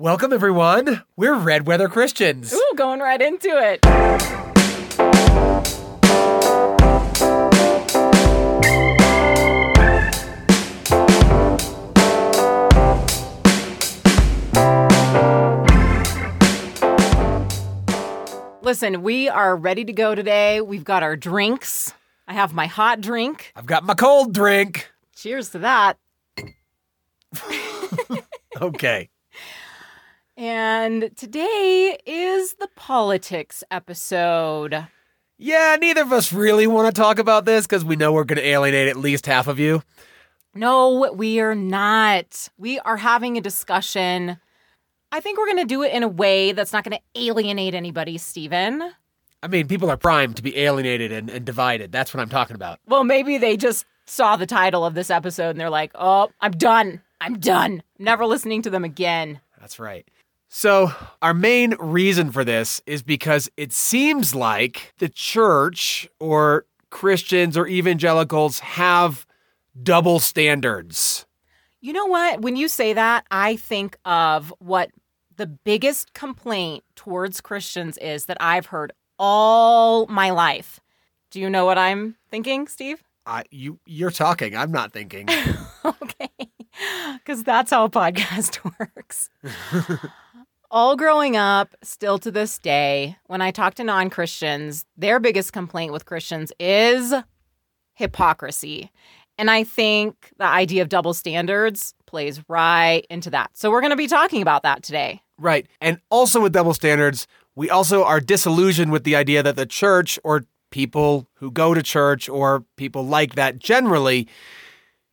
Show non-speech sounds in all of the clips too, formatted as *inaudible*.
Welcome, everyone. We're Red Weather Christians. Ooh, going right into it. Listen, we are ready to go today. We've got our drinks. I have my hot drink. I've got my cold drink. Cheers to that. *laughs* Okay. And today is the politics episode. Yeah, neither of us really want to talk about this because we know we're going to alienate at least half of you. No, we are not. We are having a discussion. I think we're going to do it in a way that's not going to alienate anybody, Stephen. I mean, people are primed to be alienated and, and divided. That's what I'm talking about. Well, maybe they just saw the title of this episode and they're like, oh, I'm done. I'm done. Never listening to them again. That's right. So, our main reason for this is because it seems like the church or Christians or evangelicals have double standards. You know what? When you say that, I think of what the biggest complaint towards Christians is that I've heard all my life. Do you know what I'm thinking, Steve? I, you, you're talking. I'm not thinking. *laughs* okay. Because that's how a podcast *laughs* works. *laughs* All growing up, still to this day, when I talk to non Christians, their biggest complaint with Christians is hypocrisy. And I think the idea of double standards plays right into that. So we're going to be talking about that today. Right. And also with double standards, we also are disillusioned with the idea that the church or people who go to church or people like that generally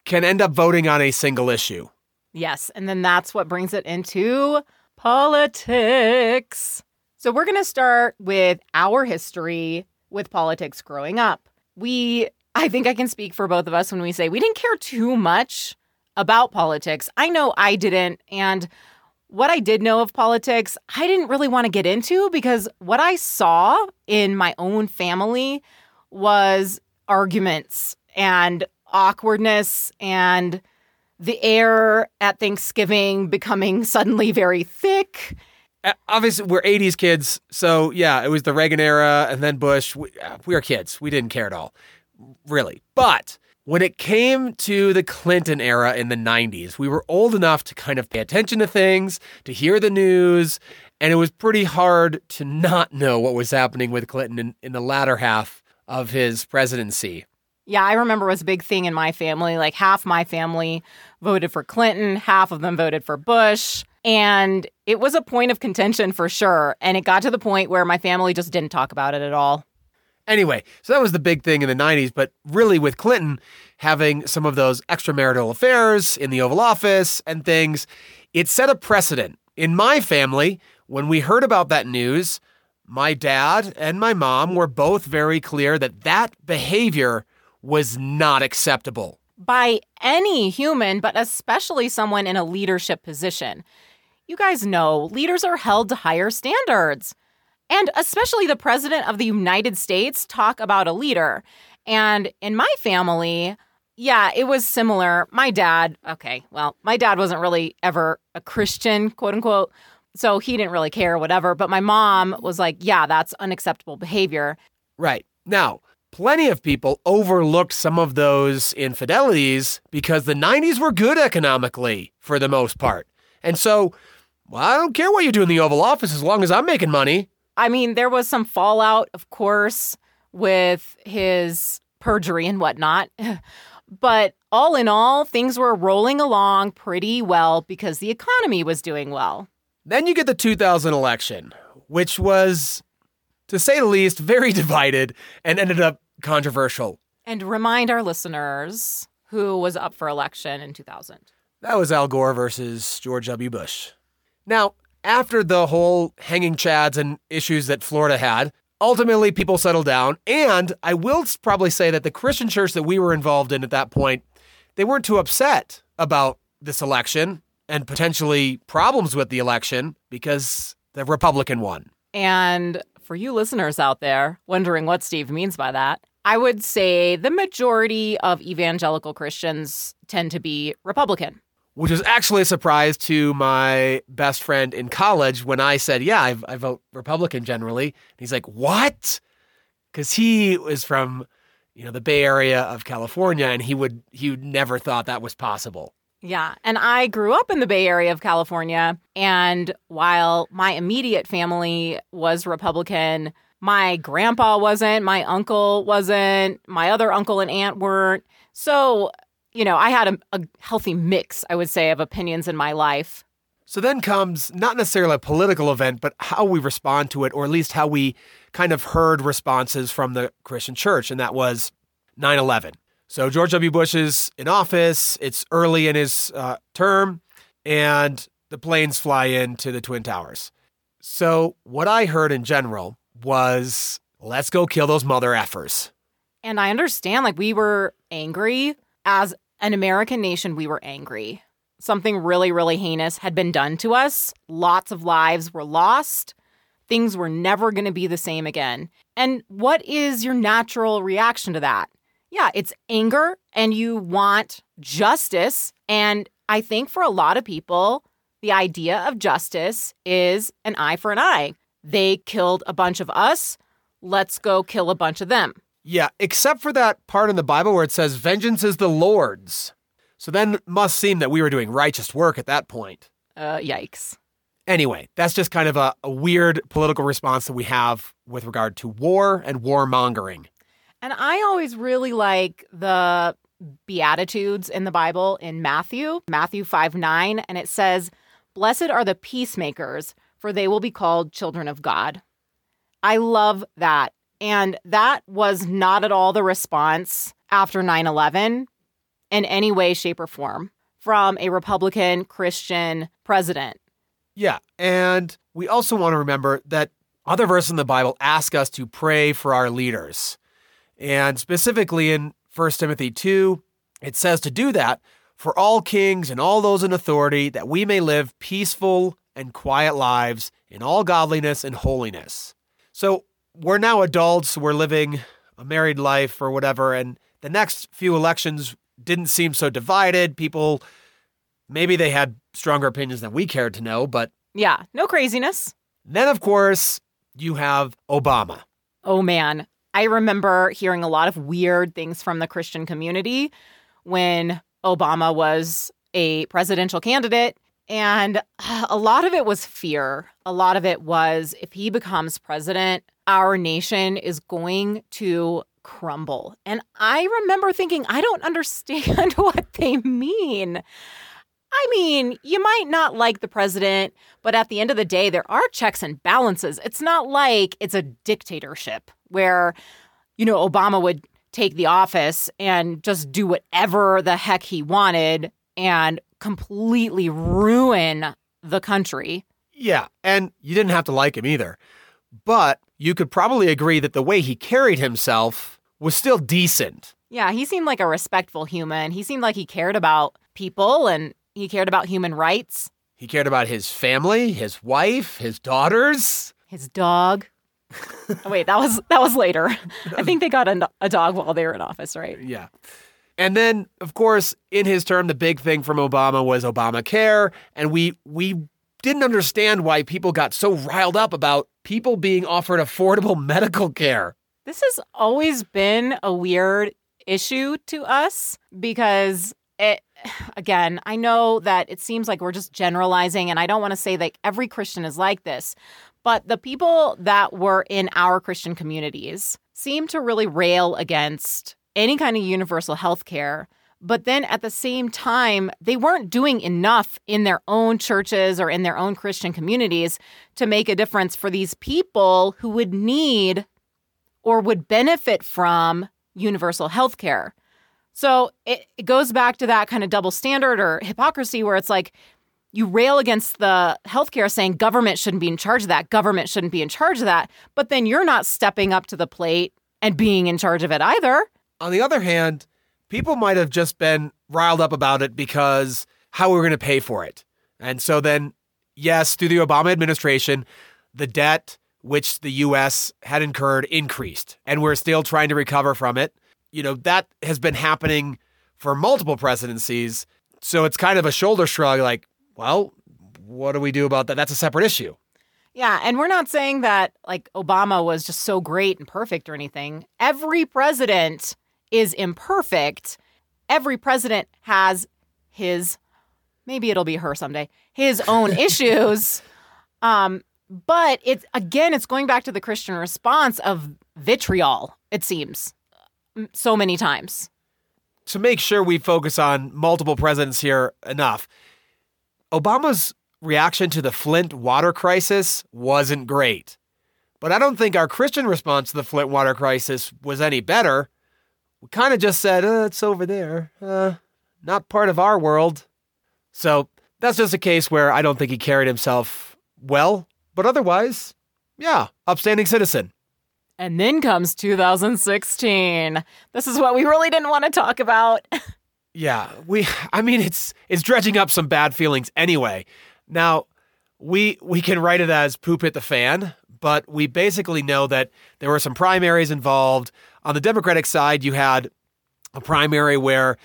can end up voting on a single issue. Yes. And then that's what brings it into politics. So we're going to start with our history with politics growing up. We, I think I can speak for both of us when we say we didn't care too much about politics. I know I didn't. And what I did know of politics, I didn't really want to get into because what I saw in my own family was arguments and awkwardness and the air at Thanksgiving becoming suddenly very thick. Uh, Obviously, we're 80s kids. So, yeah, it was the Reagan era and then Bush. We, uh, we were kids. We didn't care at all, really. But when it came to the Clinton era in the 90s, we were old enough to kind of pay attention to things, to hear the news, and it was pretty hard to not know what was happening with Clinton in, in the latter half of his presidency. Yeah, I remember it was a big thing in my family. Like half my family voted for Clinton, half of them voted for Bush. And it was a point of contention for sure. And it got to the point where my family just didn't talk about it at all. Anyway, so that was the big thing in the 90s, but really with Clinton having some of those extramarital affairs in the Oval Office and things, it set a precedent. In my family, when we heard about that news, my dad and my mom were both very clear that that behavior was not acceptable. By any human, but especially someone in a leadership position. You guys know leaders are held to higher standards. And especially the president of the United States talk about a leader. And in my family, yeah, it was similar. My dad, okay, well, my dad wasn't really ever a Christian, quote unquote. So he didn't really care, whatever. But my mom was like, yeah, that's unacceptable behavior. Right. Now, plenty of people overlooked some of those infidelities because the 90s were good economically for the most part. And so, well, I don't care what you do in the Oval Office as long as I'm making money. I mean, there was some fallout, of course, with his perjury and whatnot. *laughs* But all in all, things were rolling along pretty well because the economy was doing well. Then you get the 2000 election, which was, to say the least, very *laughs* divided and ended up controversial. And remind our listeners who was up for election in 2000. That was Al Gore versus George W. Bush. Now, after the whole hanging chads and issues that Florida had, ultimately people settled down. And I will probably say that the Christian church that we were involved in at that point, they weren't too upset about this election and potentially problems with the election because the Republican won. And for you listeners out there wondering what Steve means by that, I would say the majority of evangelical Christians tend to be Republican. which was actually a surprise to my best friend in college when I said, Yeah, I, I vote Republican generally. And he's like, What? Because he was from you know the Bay Area of California, and he would he never thought that was possible. Yeah. And I grew up in the Bay Area of California. And while my immediate family was Republican, my grandpa wasn't, my uncle wasn't, my other uncle and aunt weren't. So, you know, I had a, a healthy mix, I would say, of opinions in my life. So then comes not necessarily a political event, but how we respond to it, or at least how we kind of heard responses from the Christian church, and that was 9 11. So George W. Bush is in office. It's early in his uh, term, and the planes fly into the Twin Towers. So what I heard in general was, let's go kill those mother effers. And I understand, like, we were angry. As an American nation, we were angry. Something really, really heinous had been done to us. Lots of lives were lost. Things were never going to be the same again. And what is your natural reaction to that? Yeah, it's anger and you want justice. And I think for a lot of people, the idea of justice is an eye for an eye. They killed a bunch of us. Let's go kill a bunch of them. Yeah, except for that part in the Bible where it says, Vengeance is the Lord's. So then it must seem that we were doing righteous work at that point. Uh, yikes. Anyway, that's just kind of a, a weird political response that we have with regard to war and warmongering. And I always really like the Beatitudes in the Bible in Matthew, Matthew 5 9, and it says, Blessed are the peacemakers, for they will be called children of God. I love that. And that was not at all the response after 9 11 in any way, shape, or form from a Republican Christian president. Yeah. And we also want to remember that other verses in the Bible ask us to pray for our leaders. And specifically in 1 Timothy 2, it says to do that for all kings and all those in authority, that we may live peaceful and quiet lives in all godliness and holiness. So we're now adults, we're living a married life or whatever, and the next few elections didn't seem so divided. People, maybe they had stronger opinions than we cared to know, but. Yeah, no craziness. Then, of course, you have Obama. Oh man, I remember hearing a lot of weird things from the Christian community when Obama was a presidential candidate. And uh, a lot of it was fear. A lot of it was if he becomes president, our nation is going to crumble. And I remember thinking, I don't understand *laughs* what they mean. I mean, you might not like the president, but at the end of the day, there are checks and balances. It's not like it's a dictatorship where, you know, Obama would take the office and just do whatever the heck he wanted and completely ruin the country. Yeah, and you didn't have to like him either. But you could probably agree that the way he carried himself was still decent. Yeah, he seemed like a respectful human. He seemed like he cared about people and he cared about human rights. He cared about his family, his wife, his daughters, his dog. *laughs* wait, that was that was later. I think they got a, a dog while they were in office, right? Yeah. And then, of course, in his term, the big thing from Obama was Obamacare, and we we didn't understand why people got so riled up about people being offered affordable *laughs* medical care. This has always been a weird issue to us because it again, I know that it seems like we're just generalizing and I don't want to say that every Christian is like this, but the people that were in our Christian communities seem to really rail against any kind of universal health care. But then at the same time, they weren't doing enough in their own churches or in their own Christian communities to make a difference for these people who would need or would benefit from universal health care. So it, it goes back to that kind of double standard or hypocrisy where it's like you rail against the healthcare saying government shouldn't be in charge of that, government shouldn't be in charge of that, but then you're not stepping up to the plate and being in charge of it either. On the other hand, people might have just been riled up about it because how we were going to pay for it. And so then, yes, through the Obama administration, the debt which the US had incurred increased, and we're still trying to recover from it. You know, that has been happening for multiple presidencies So it's kind of a shoulder shrug like, well, what do we do about that? That's a separate issue. Yeah, and we're not saying that like Obama was just so great and perfect or anything. Every president is imperfect. Every president has his maybe it'll be her someday, his own *laughs* issues. Um but it's again it's going back to the Christian response of vitriol, it seems. So many times. To make sure we focus on multiple presidents here enough. Obama's reaction to the Flint water crisis wasn't great. But I don't think our Christian response to the Flint water crisis was any better. We kind of just said, uh, it's over there. Uh, not part of our world. So that's just a case where I don't think he carried himself well. But otherwise, yeah, upstanding citizen. And then comes 2016. This is what we really didn't want to talk about. *laughs* yeah, we I mean it's it's dredging up some bad feelings anyway. Now, we we can write it as poop hit the fan, but we basically know that there were some primaries involved. On the Democratic side, you had a primary where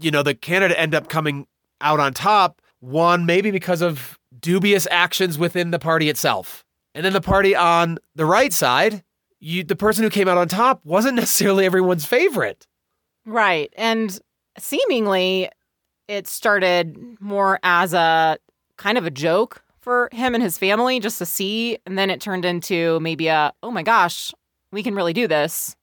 you know the candidate ended up coming out on top, one maybe because of dubious actions within the party itself. And then the party on the right side, you the person who came out on top wasn't *laughs* necessarily everyone's favorite. Right. And seemingly it started more as a kind of a joke for him and his family just to see. And then it turned into maybe a, oh my gosh, we can really do this.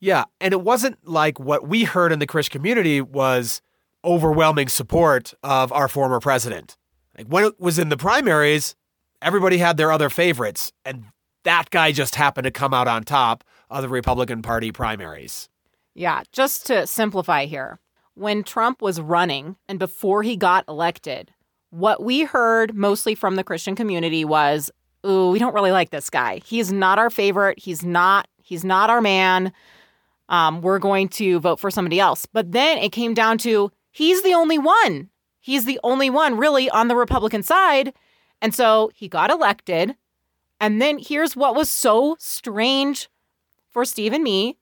Yeah. And it wasn't like what we heard in the Christian community was overwhelming support of our former president. Like when it was in the primaries, everybody had their other favorites. And that guy just happened to come out on top of the Republican Party primaries. Yeah. Just to simplify here, when Trump was running and before he got elected, what we heard mostly from the Christian community was, "Ooh, we don't really like this guy. He's not our favorite. He's not. He's not our man. Um, we're going to vote for somebody else." But then it came down to he's the only one. He's the only one really on the Republican side, and so he got elected. And then here's what was so strange for Steve and me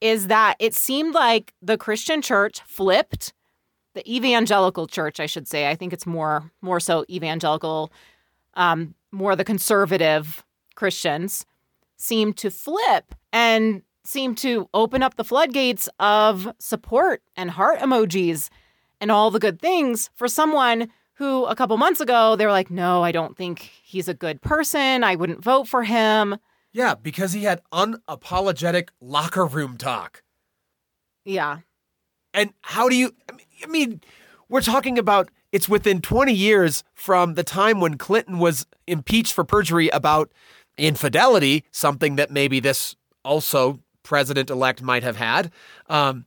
is that it seemed like the Christian church flipped the evangelical church, I should say. I think it's more more so evangelical, um, more the conservative Christians seem to flip and seem to open up the floodgates of support and heart emojis and all the good things for someone who a couple months ago they were like, no, I don't think he's a good person. I wouldn't vote for him. Yeah, because he had unapologetic locker room talk. Yeah. And how do you? I mean, we're talking about it's within 20 years from the time when Clinton was impeached for perjury about infidelity, something that maybe this also president elect might have had. Um,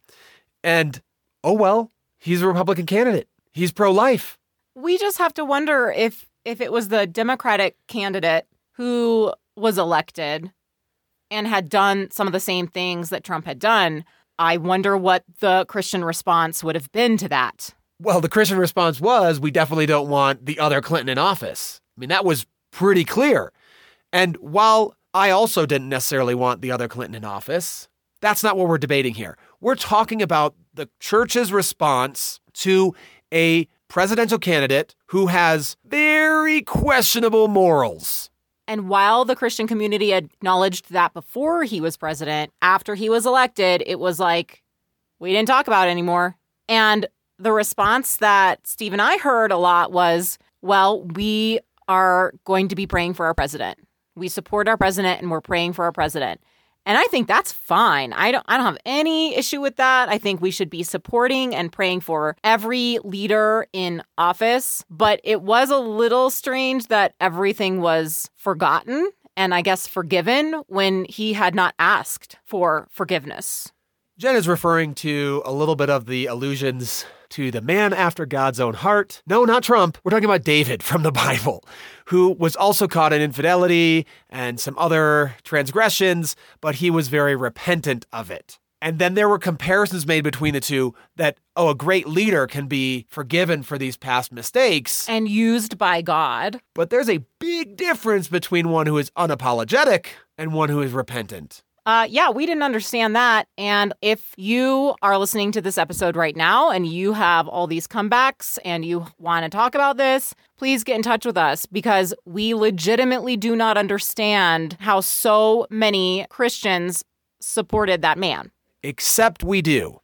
and oh well, he's a Republican candidate. He's pro life. We just have to wonder if if it was the Democratic candidate who was elected and had done some of the same things that Trump had done, I wonder what the Christian response would have been to that. Well, the Christian response was we definitely don't want the other Clinton in office. I mean, that was pretty clear. And while I also didn't necessarily want the other Clinton in office, that's not what we're debating here. We're talking about the church's response to a presidential candidate who has very questionable morals. And while the Christian community acknowledged that before he was president, after he was elected, it was like, we didn't talk about it anymore. And the response that Steve and I heard a lot was, well, we are going to be praying for our president. We support our president and we're praying for our president. And I think that's fine. I don't I don't have any issue with that. I think we should be supporting and praying for every leader in office, but it was a little strange that everything was forgotten and I guess forgiven when he had not asked for forgiveness. Jen is referring to a little bit of the allusions to the man after God's own heart. No, not Trump. We're talking about David from the *laughs* Bible, who was also caught in infidelity and some other transgressions, but he was very repentant of it. And then there were comparisons made between the two that, oh, a great leader can be forgiven for these past mistakes and used by God. But there's a big difference between one who is unapologetic and one who is repentant. Uh, yeah, we didn't understand that. And if you are listening to this episode right now and you have all these comebacks and you want to talk about this, please get in touch with us because we legitimately do not understand how so many Christians supported that man. Except we do.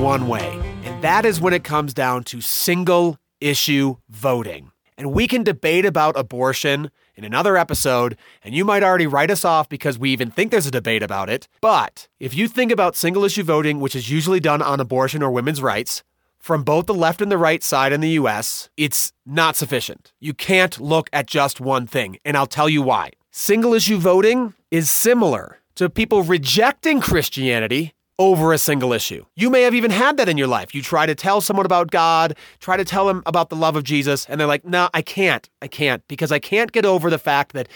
One way, and that is when it comes down to single issue voting. And we can debate about abortion in another episode, and you might already write us off because we even think there's a debate about it. But if you think about single issue voting, which is usually done on abortion or women's rights, from both the left and the right side in the US, it's not sufficient. You can't look at just one thing, and I'll tell you why. Single issue voting is similar to people rejecting Christianity over a single issue. You may have even had that in your life. You try to tell someone about God, try to tell them about the love of Jesus, and they're like, no, I can't. I can't because I can't get over the fact that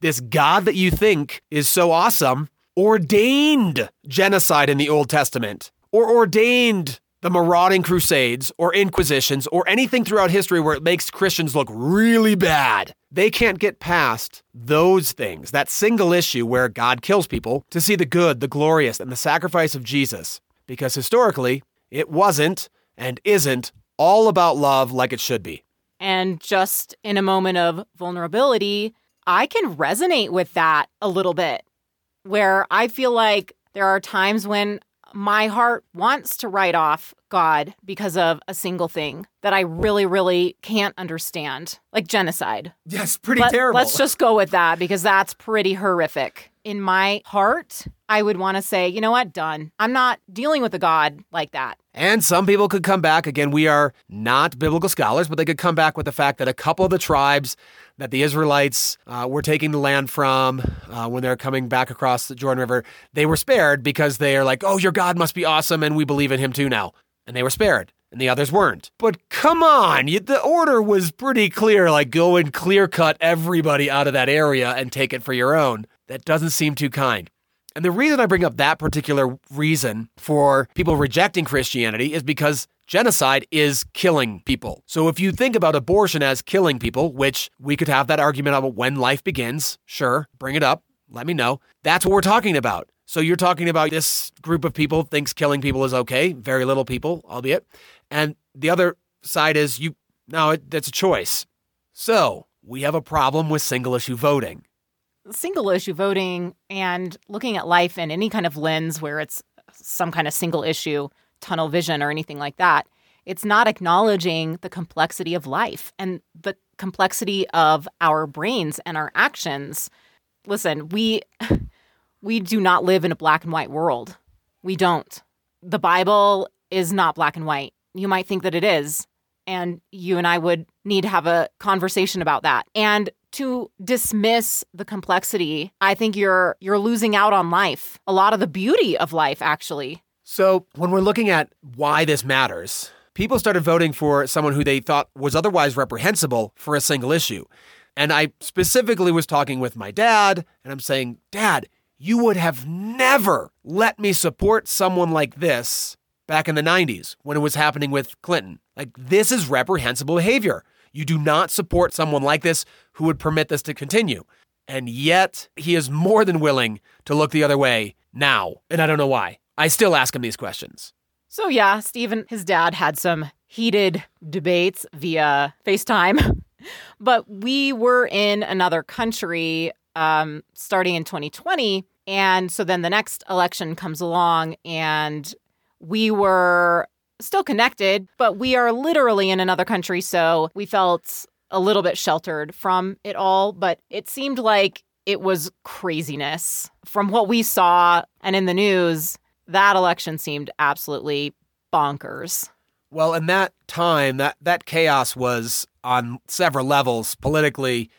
this God that you think is so awesome ordained genocide in the Old Testament or ordained the marauding crusades or inquisitions or anything throughout history where it makes Christians look really bad. They can't get past those things, that single issue where God kills people, to see the good, the glorious, and the sacrifice of Jesus. Because historically, it wasn't and isn't all about love like it should be. And just in a moment of vulnerability, I can resonate with that a little bit, where I feel like there are times when my heart wants to write off God because of a single thing that I really, really can't understand, like genocide. Yes, pretty Let- terrible. Let's just go with that because that's pretty horrific. In my heart, I would want to say, you know what, done. I'm not dealing with a God like that. And some people could come back. Again, we are not biblical scholars, but they could come back with the fact that a couple of the tribes that the Israelites uh, were taking the land from uh, when they're coming back across the Jordan River, they were spared because they are like, oh, your God must be awesome, and we believe in him too now. And they were spared, and the others weren't. But come on, you, the order was pretty clear like, go and clear cut everybody out of that area and take it for your own. That doesn't seem too kind. And the reason I bring up that particular reason for people rejecting Christianity is because genocide is killing people. So if you think about abortion as killing people, which we could have that argument about when life begins, sure, bring it up, let me know. That's what we're talking about. So you're talking about this group of people thinks killing people is okay, very little people, albeit. And the other side is you no, it, that's a choice. So, we have a problem with single issue voting. Single issue voting and looking at life in any kind of lens where it's some kind of single issue, tunnel vision, or anything like that, it's not acknowledging the complexity of life and the complexity of our brains and our actions. Listen, we *laughs* we do not live in a black and white world. We don't. The Bible is not black and white. You might think that it is, and you and I would need to have a conversation about that. And to dismiss the complexity, I think you're you're losing out on life. A lot of the beauty of life actually. So, when we're looking at why this matters, people started voting for someone who they thought was otherwise reprehensible for a single issue. And I specifically was talking with my dad, and I'm saying, Dad, you would have never let me support someone like this back in the 90s when it was happening with Clinton. Like, this is reprehensible behavior. You do not support someone like this who would permit this to continue. And yet, he is more than willing to look the other way now. And I don't know why. I still ask him these questions. So yeah, Stephen, his dad had some heated debates via FaceTime. *laughs* but we were in another country um, starting in 2020. And so then the next election comes along, and we were still connected, but we are literally in another country. So we felt a little bit sheltered from it all. But it seemed like it was craziness from what we saw and in the news. That election seemed absolutely bonkers. Well, in that time, that, that chaos was on several levels politically,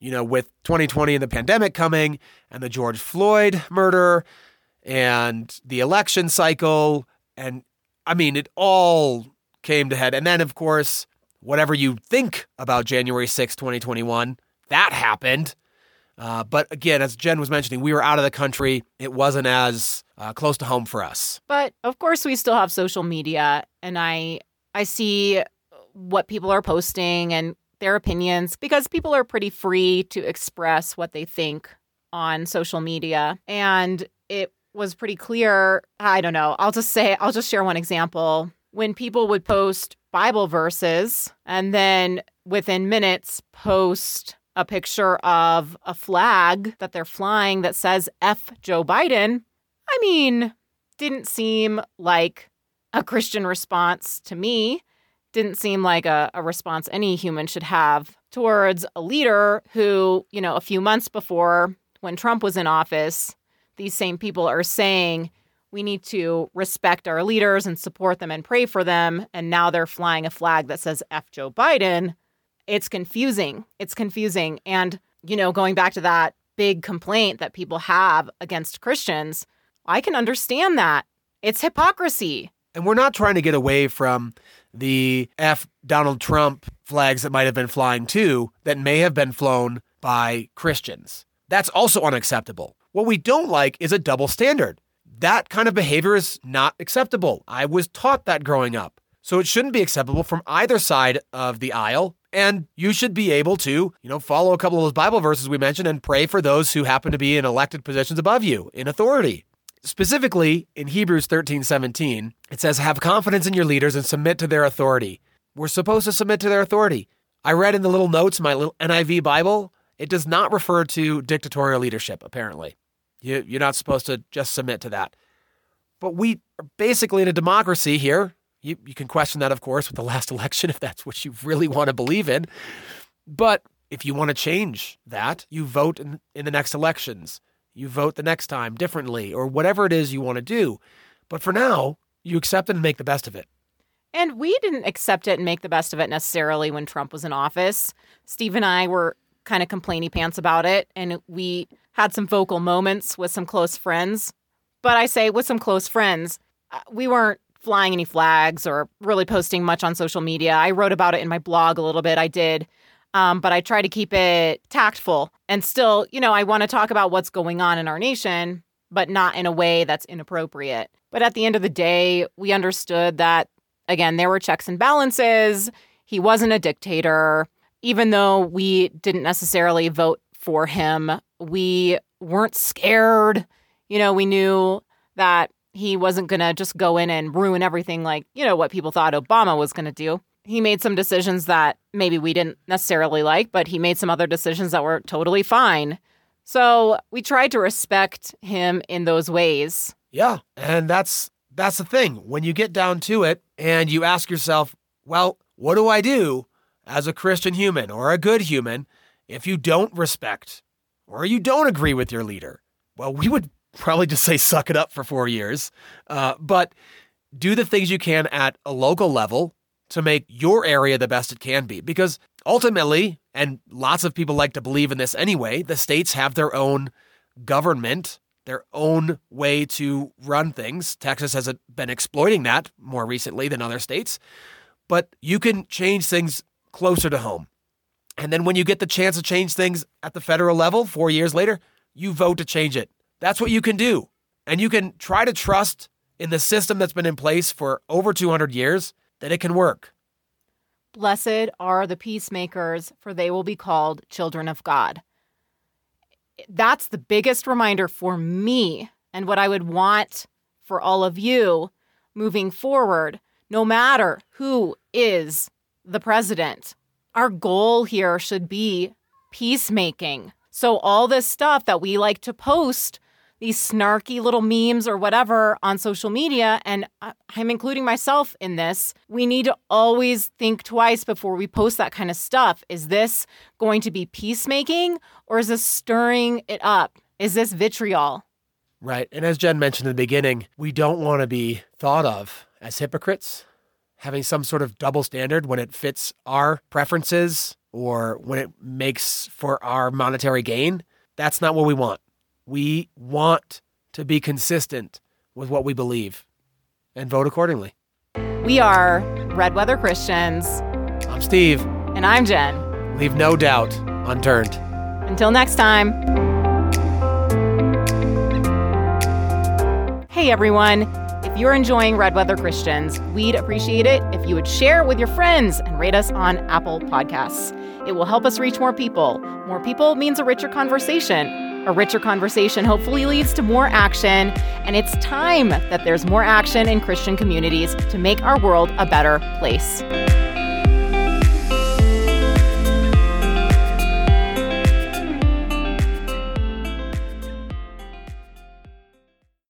you know, with 2020 and the pandemic coming and the George Floyd murder and the election cycle. And I mean, it all came to head. And then, of course, whatever you think about January 6, 2021, that happened. Uh, but again, as Jen was mentioning, we were out of the country. It wasn't as uh, close to home for us. But of course, we still have social media, and I I see what people are posting and their opinions because people are pretty free to express what they think on social media. And it was pretty clear. I don't know. I'll just say, I'll just share one example. When people would post Bible verses and then within minutes post a picture of a flag that they're flying that says F Joe Biden, I mean, didn't seem like a Christian response to me. Didn't seem like a, a response any human should have towards a leader who, you know, a few months before when Trump was in office, these same people are saying we need to respect our leaders and support them and pray for them. And now they're flying a flag that says F Joe Biden. It's confusing. It's confusing. And, you know, going back to that big complaint that people have against Christians, I can understand that. It's hypocrisy. And we're not trying to get away from the F Donald Trump flags that might have been flying too, that may have been flown by Christians. That's also unacceptable. What we don't like is a double standard. That kind of behavior is not acceptable. I was taught that growing up. So it shouldn't be acceptable from either side of the aisle. And you should be able to, you know, follow a couple of those Bible verses we mentioned and pray for those who happen to be in elected positions above you in authority. Specifically, in Hebrews 13 17, it says, Have confidence in your leaders and submit to their authority. We're supposed to submit to their authority. I read in the little notes, my little NIV Bible, it does not refer to dictatorial leadership, apparently. You, you're not supposed to just submit to that. But we are basically in a democracy here. You, you can question that, of course, with the last *laughs* election if that's what you really want to believe in. But if you want to change that, you vote in, in the next elections. You vote the next time differently, or whatever it is you want to do. But for now, you accept it and make the best of it. And we didn't accept it and make the best of it necessarily when Trump was in office. Steve and I were kind of complainy pants about it. And we had some vocal moments with some close friends. But I say with some close friends, uh, we weren't flying any flags or really posting much on social media. I wrote about it in my blog a little bit. I did. Um, but I try to keep it tactful and still, you know, I want to talk about what's going on in our nation, but not in a way that's inappropriate. But at the end of the day, we understood that, again, there were checks and balances. He wasn't a dictator even though we didn't necessarily vote for him, we weren't scared. You know, we knew that he wasn't going to just go in and ruin everything like, you know, what people thought Obama was going to do. He made some decisions that maybe we didn't necessarily like, but he made some other decisions that were totally fine. So we tried to respect him in those ways. Yeah. And that's that's the thing. When you get down to it and you ask yourself, well, what do I do as a Christian human or a good human if you don't respect or you don't agree with your leader? Well, we would probably just say suck it up for four years, uh, but do the things you can at a local level to make your area the best it can be. Because ultimately, and lots of people like to believe in this anyway, the states have their own government, their own way to run things. Texas has been exploiting that more recently than other states. But you can change things closer to home. And then when you get the chance to change things at the federal level four years later, you vote to change it. That's what you can do. And you can try to trust in the system that's been in place for over 200 years that it can work. Blessed are the peacemakers, for they will be called children of God. That's the biggest reminder for me and what I would want for all of you moving forward, no matter who is the president. Our goal here should be peacemaking. So, all this stuff that we like to post, these snarky little memes or whatever on social media, and I'm including myself in this, we need to always think twice before we post that kind of stuff. Is this going to be peacemaking or is this stirring it up? Is this vitriol? Right. And as Jen mentioned in the beginning, we don't want to be thought of as hypocrites having some sort of double standard when it fits our preferences or when it makes for our monetary gain. That's not what we want. We want to be consistent with what we believe and vote accordingly. We are Red Weather Christians. I'm Steve. And I'm Jen. Leave no doubt unturned. Until next time. Hey everyone. If you're enjoying Red Weather Christians, we'd appreciate it if you would share with your friends and rate us on Apple Podcasts. It will help us reach more people. More people means a richer conversation. A richer conversation hopefully leads to more action, and it's time that there's more action in Christian communities to make our world a better place.